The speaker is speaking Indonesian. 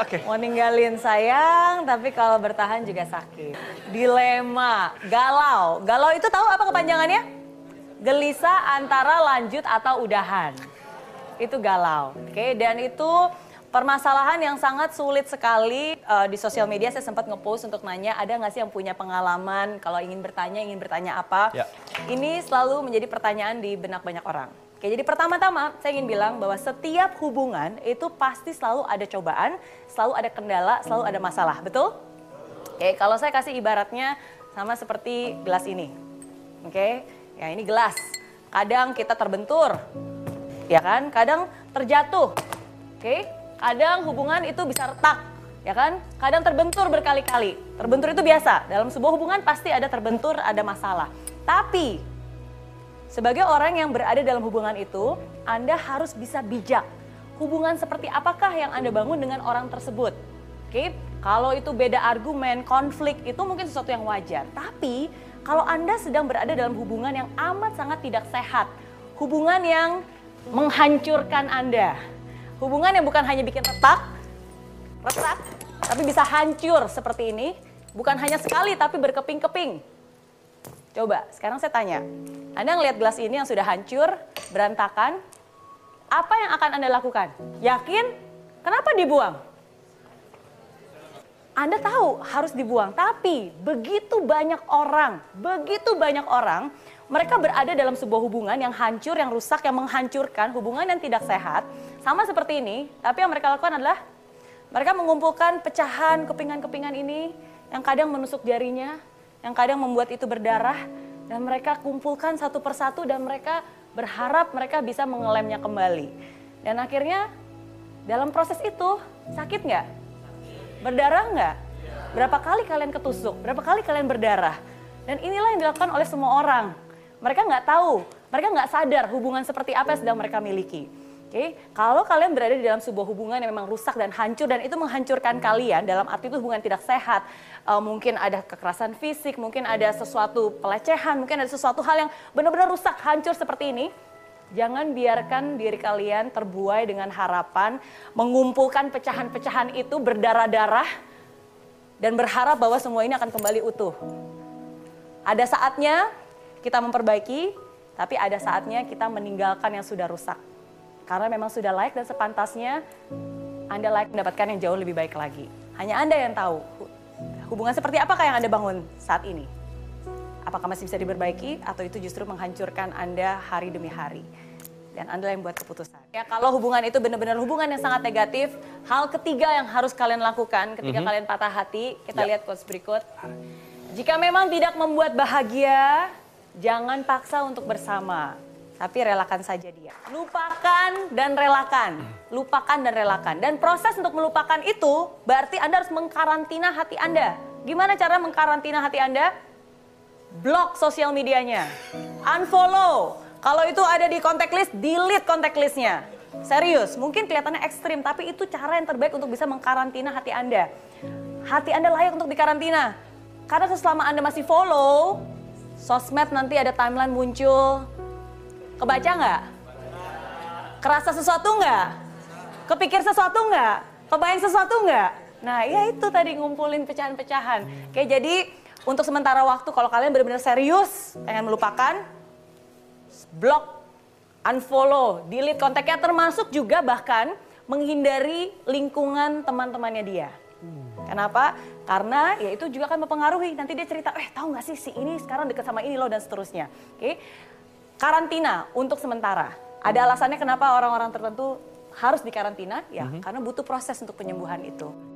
Oke. Mau ninggalin sayang, tapi kalau bertahan juga sakit. Dilema, galau. Galau itu tahu apa kepanjangannya? Gelisah antara lanjut atau udahan. Itu galau. Oke, dan itu permasalahan yang sangat sulit sekali uh, di sosial media. Saya sempat ngepost untuk nanya, ada nggak sih yang punya pengalaman kalau ingin bertanya, ingin bertanya apa? Ya. Ini selalu menjadi pertanyaan di benak banyak orang. Oke, jadi pertama-tama saya ingin bilang bahwa setiap hubungan itu pasti selalu ada cobaan, selalu ada kendala, selalu ada masalah, betul? Oke, kalau saya kasih ibaratnya sama seperti gelas ini. Oke, ya ini gelas. Kadang kita terbentur, ya kan? Kadang terjatuh. Oke, kadang hubungan itu bisa retak, ya kan? Kadang terbentur berkali-kali. Terbentur itu biasa. Dalam sebuah hubungan pasti ada terbentur, ada masalah. Tapi sebagai orang yang berada dalam hubungan itu, Anda harus bisa bijak. Hubungan seperti apakah yang Anda bangun dengan orang tersebut? Oke, kalau itu beda argumen, konflik itu mungkin sesuatu yang wajar. Tapi kalau Anda sedang berada dalam hubungan yang amat sangat tidak sehat, hubungan yang menghancurkan Anda, hubungan yang bukan hanya bikin retak, retak, tapi bisa hancur seperti ini, bukan hanya sekali tapi berkeping-keping. Coba, sekarang saya tanya. Anda ngelihat gelas ini yang sudah hancur, berantakan, apa yang akan Anda lakukan? Yakin? Kenapa dibuang? Anda tahu harus dibuang, tapi begitu banyak orang, begitu banyak orang, mereka berada dalam sebuah hubungan yang hancur, yang rusak, yang menghancurkan, hubungan yang tidak sehat, sama seperti ini, tapi yang mereka lakukan adalah mereka mengumpulkan pecahan kepingan-kepingan ini yang kadang menusuk jarinya, yang kadang membuat itu berdarah dan mereka kumpulkan satu persatu dan mereka berharap mereka bisa mengelemnya kembali. Dan akhirnya dalam proses itu sakit nggak? Berdarah nggak? Berapa kali kalian ketusuk? Berapa kali kalian berdarah? Dan inilah yang dilakukan oleh semua orang. Mereka nggak tahu, mereka nggak sadar hubungan seperti apa yang sedang mereka miliki. Oke, okay? kalau kalian berada di dalam sebuah hubungan yang memang rusak dan hancur dan itu menghancurkan kalian dalam arti itu hubungan tidak sehat, uh, mungkin ada kekerasan fisik, mungkin ada sesuatu pelecehan, mungkin ada sesuatu hal yang benar-benar rusak, hancur seperti ini, jangan biarkan diri kalian terbuai dengan harapan mengumpulkan pecahan-pecahan itu berdarah-darah dan berharap bahwa semua ini akan kembali utuh. Ada saatnya kita memperbaiki, tapi ada saatnya kita meninggalkan yang sudah rusak. Karena memang sudah layak dan sepantasnya Anda layak mendapatkan yang jauh lebih baik lagi. Hanya Anda yang tahu hubungan seperti apakah yang Anda bangun saat ini. Apakah masih bisa diperbaiki atau itu justru menghancurkan Anda hari demi hari. Dan Anda yang buat keputusan. Ya kalau hubungan itu benar-benar hubungan yang sangat negatif, hal ketiga yang harus kalian lakukan ketika mm -hmm. kalian patah hati, kita ya. lihat quotes berikut. Jika memang tidak membuat bahagia, jangan paksa untuk bersama tapi relakan saja dia. Lupakan dan relakan. Lupakan dan relakan. Dan proses untuk melupakan itu berarti Anda harus mengkarantina hati Anda. Gimana cara mengkarantina hati Anda? Blok sosial medianya. Unfollow. Kalau itu ada di kontak list, delete kontak listnya. Serius, mungkin kelihatannya ekstrim, tapi itu cara yang terbaik untuk bisa mengkarantina hati Anda. Hati Anda layak untuk dikarantina. Karena selama Anda masih follow, sosmed nanti ada timeline muncul, Kebaca nggak? Kerasa sesuatu nggak? Kepikir sesuatu nggak? Kebayang sesuatu nggak? Nah ya itu tadi ngumpulin pecahan-pecahan. Oke jadi untuk sementara waktu kalau kalian benar-benar serius pengen melupakan, blok, unfollow, delete kontaknya termasuk juga bahkan menghindari lingkungan teman-temannya dia. Kenapa? Karena ya itu juga akan mempengaruhi. Nanti dia cerita, eh tahu nggak sih si ini sekarang deket sama ini loh dan seterusnya. Oke, karantina untuk sementara. Ada alasannya kenapa orang-orang tertentu harus dikarantina? Ya, mm -hmm. karena butuh proses untuk penyembuhan itu.